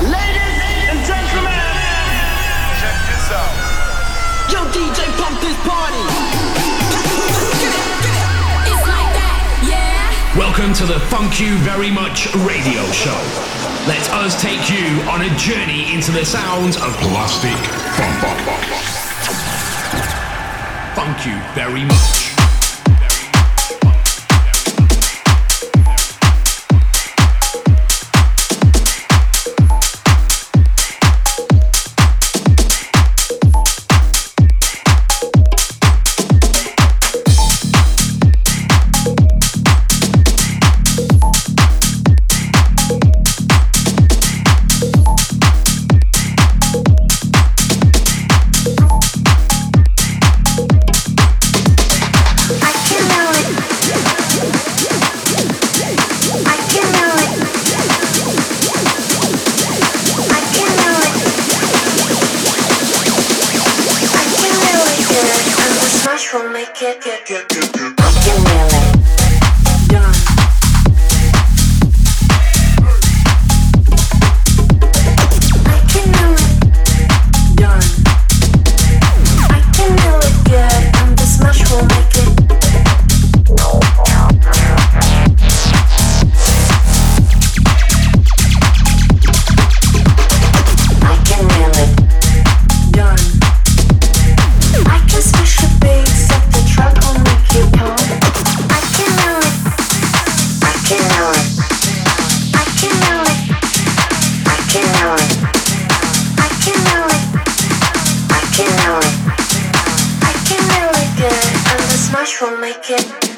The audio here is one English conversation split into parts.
Ladies and gentlemen, check this out. Yo, DJ, pump this party. It's like that, yeah. Welcome to the Funk You Very Much radio show. Let us take you on a journey into the sounds of Plastik Funk. Funk you very much. will make it.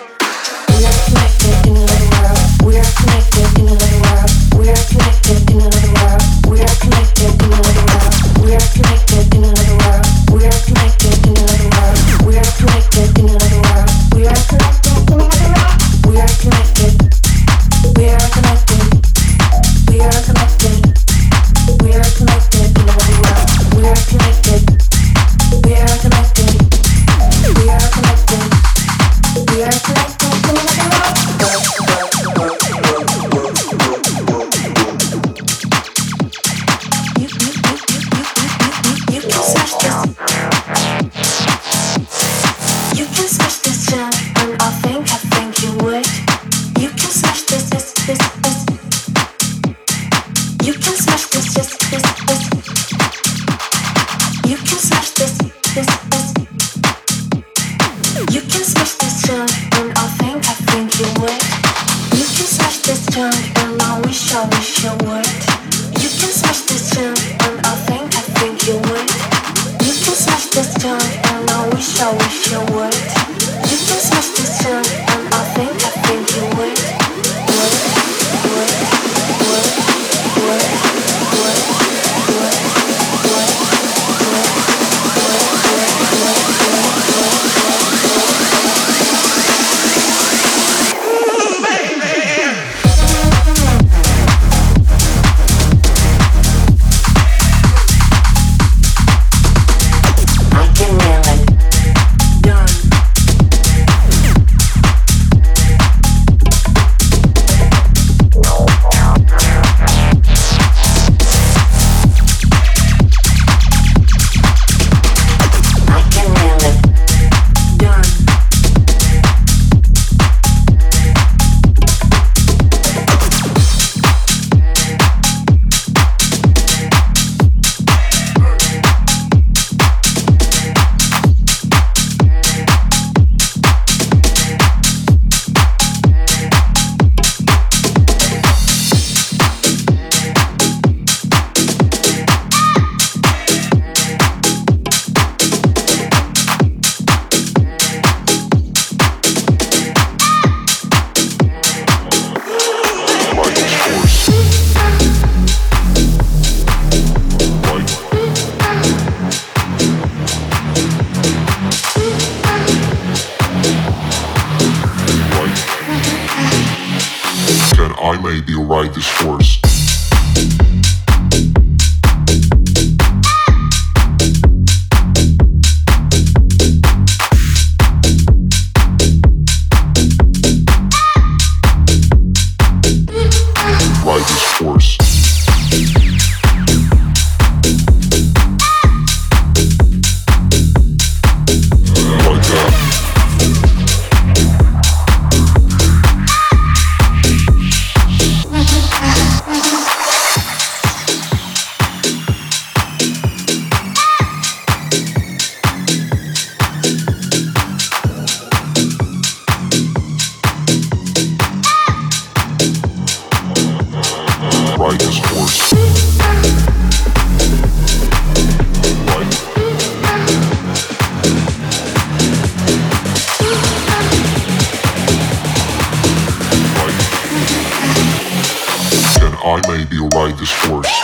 Can may be ride this horse?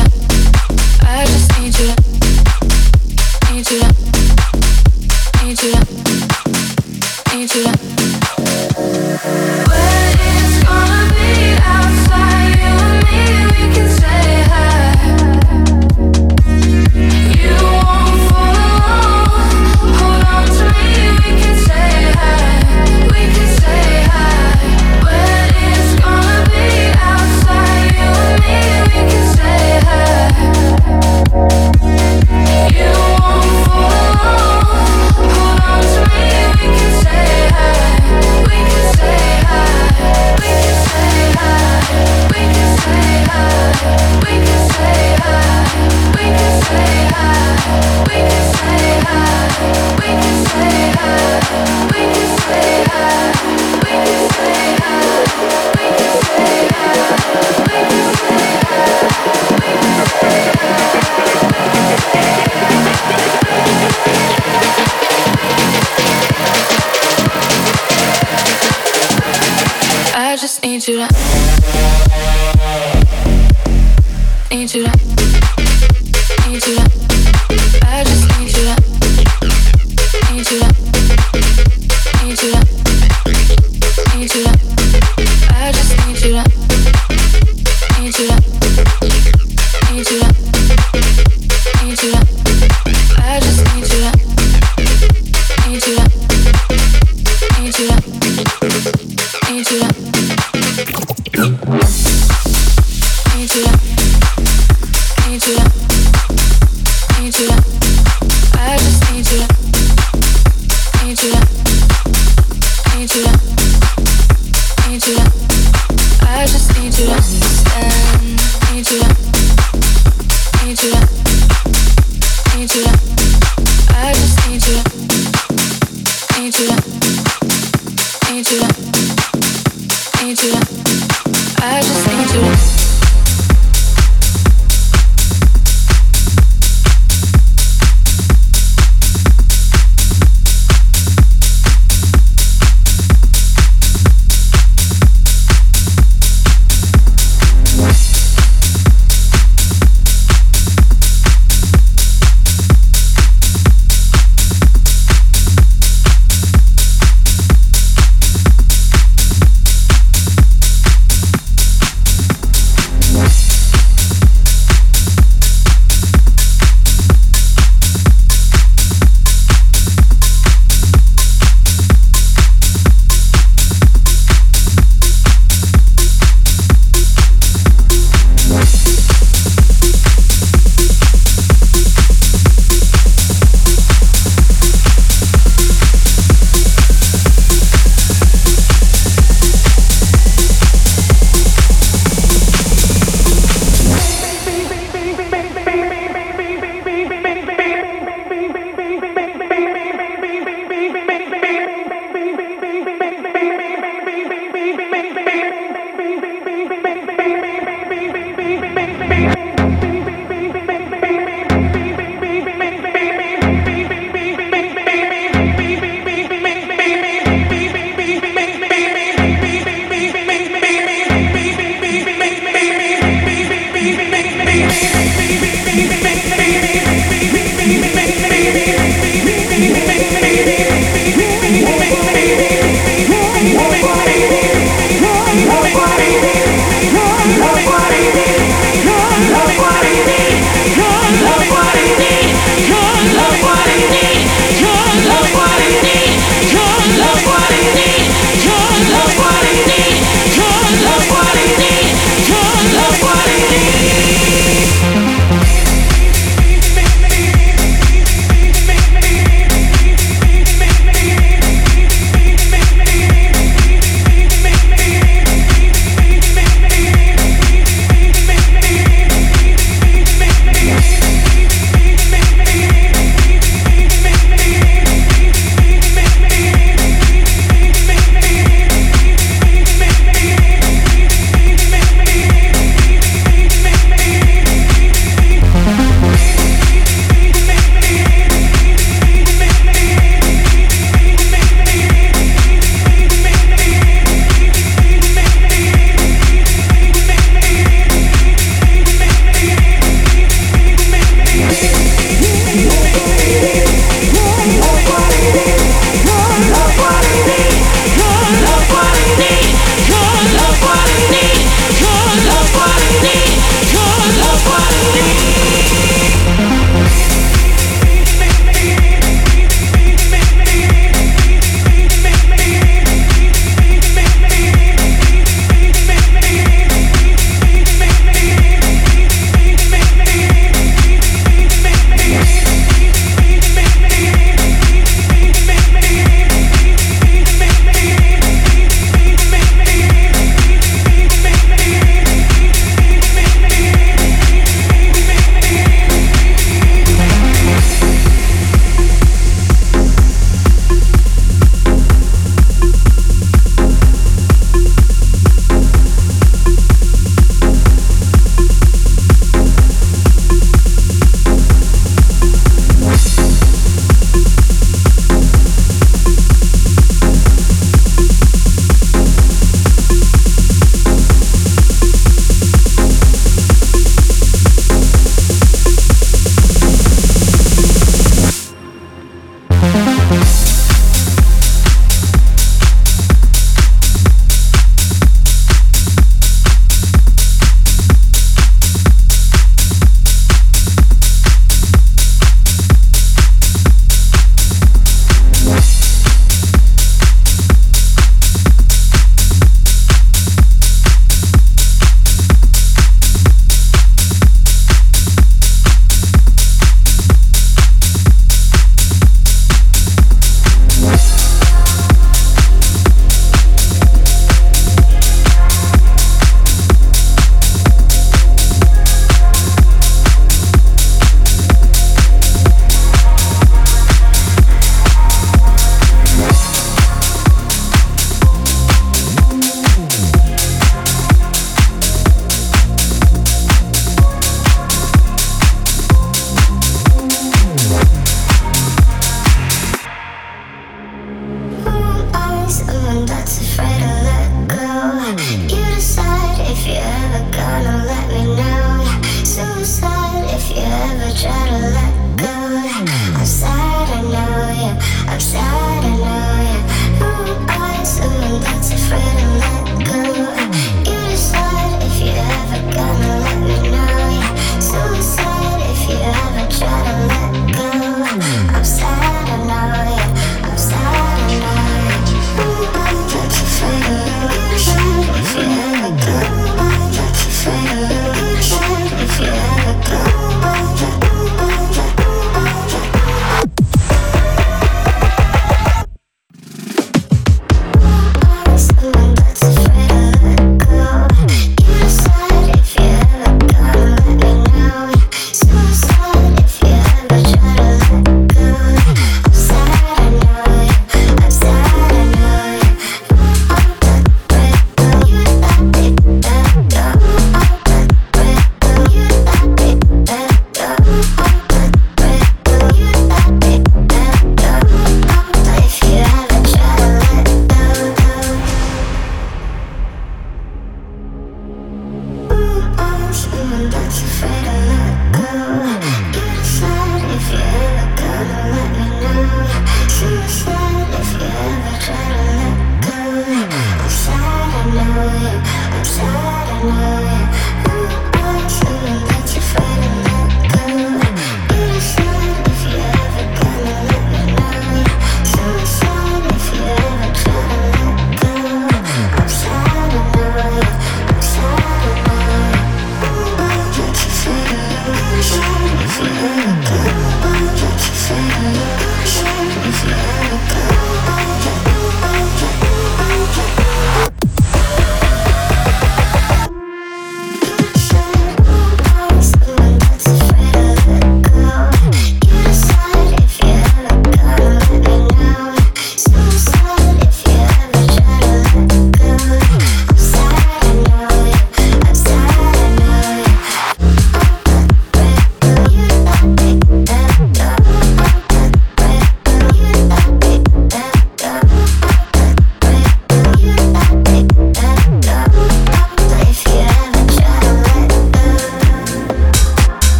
California. Need you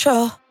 Central.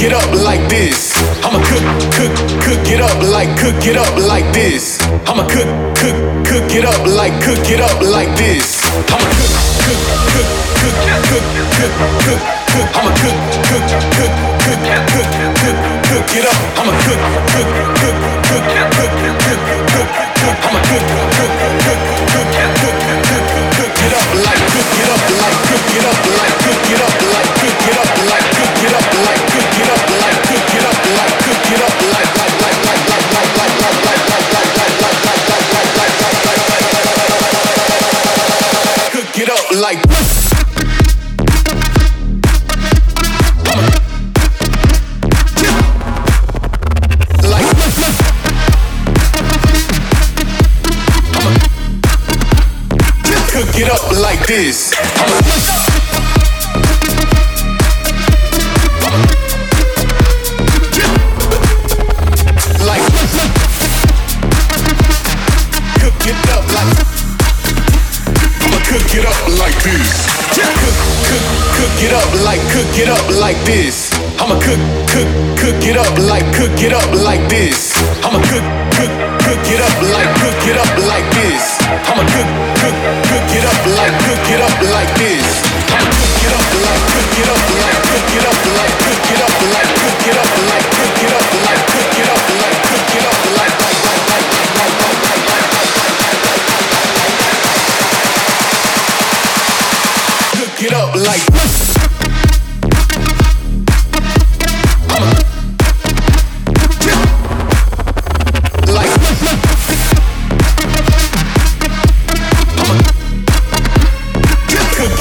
it up like this. I'ma cook, cook, cook it up like cook it up like this. I'ma cook, cook, cook it up like cook it up like this. I'ma cook, cook, cook, cook, cook, cook, cook, cook. I'ma cook, cook, cook, cook, cook, cook, cook it up. I'ma cook, cook, cook, cook, cook, cook, cook, cook. I'ma cook, cook, cook, cook, cook, cook. this. I'ma cook, cook, cook it up like cook it up like this. I'ma cook, cook, cook it up like cook it up like this. I'ma cook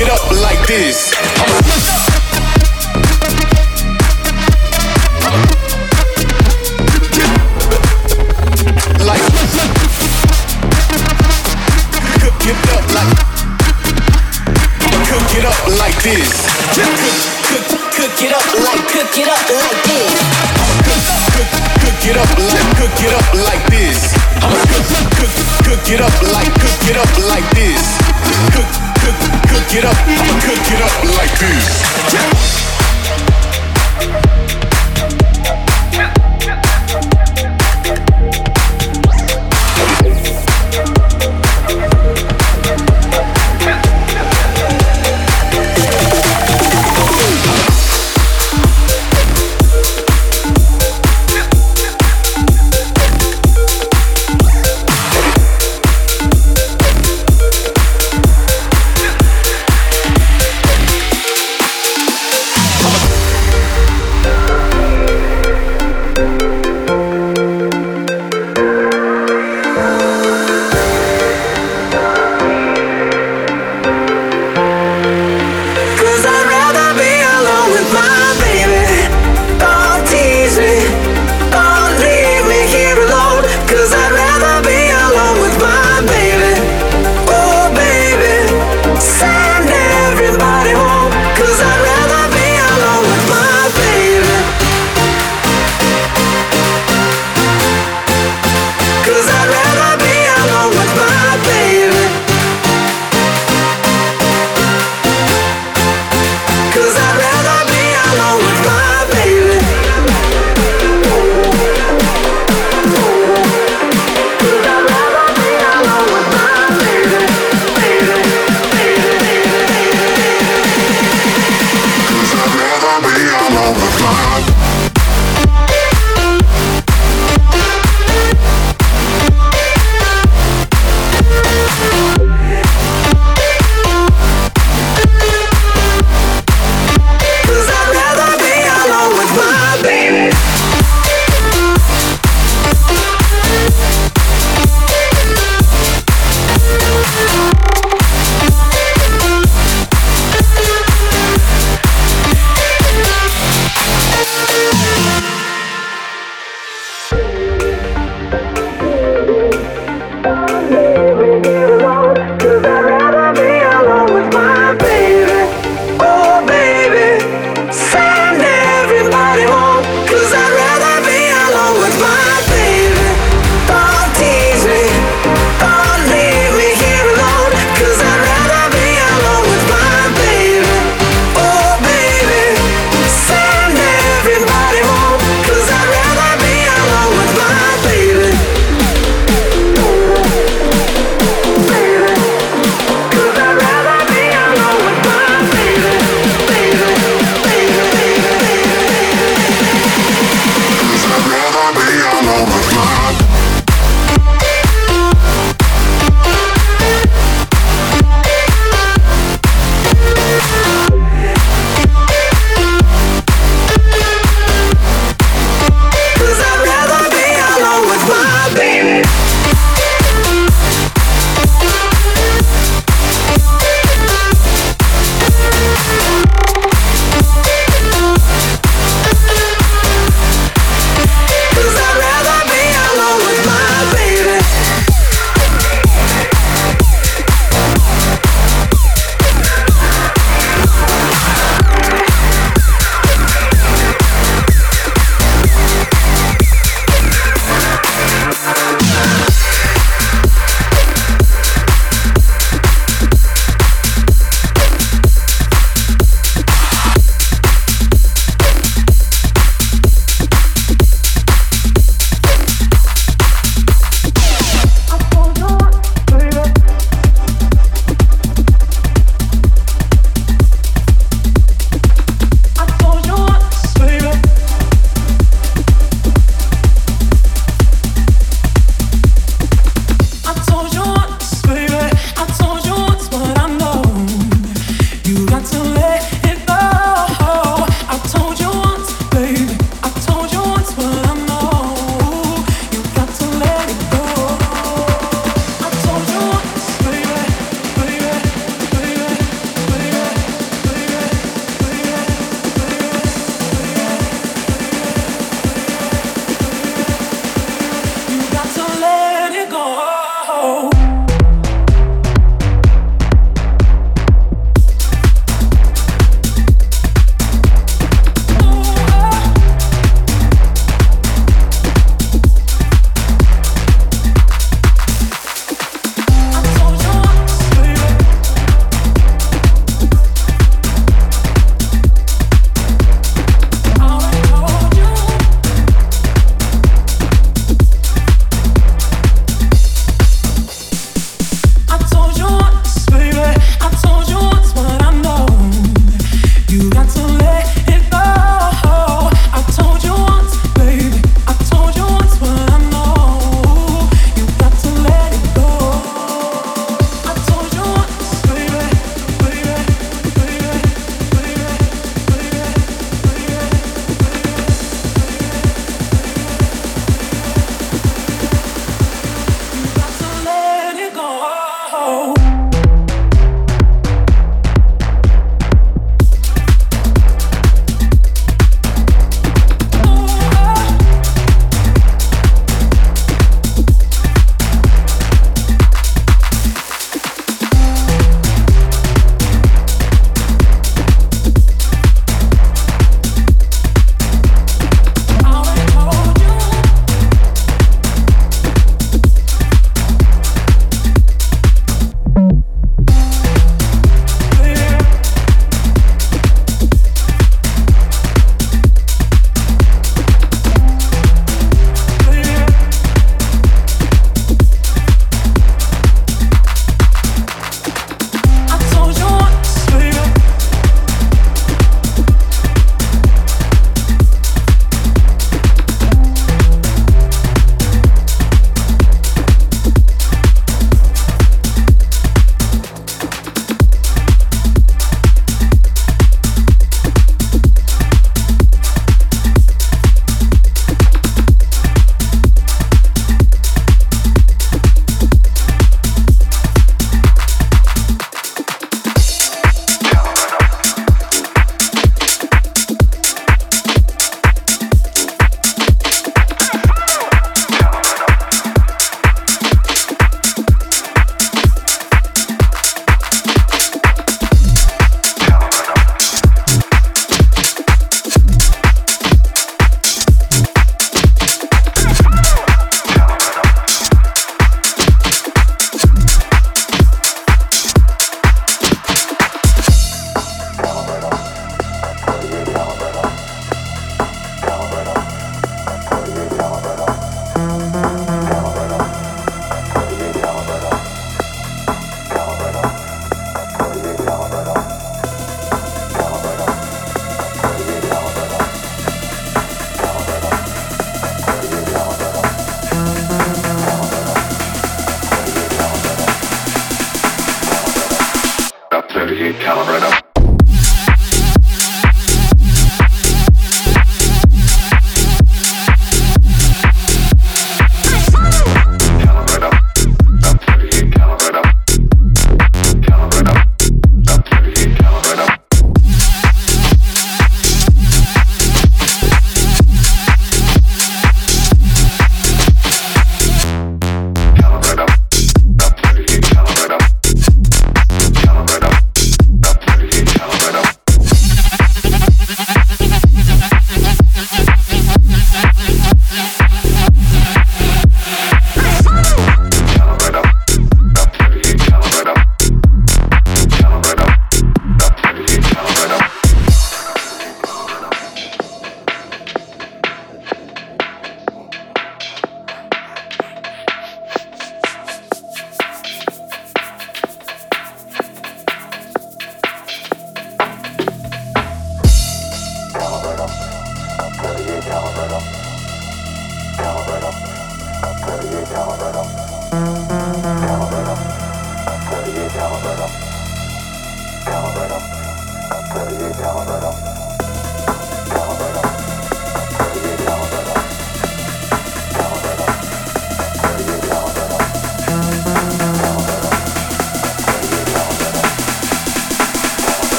Get up like this.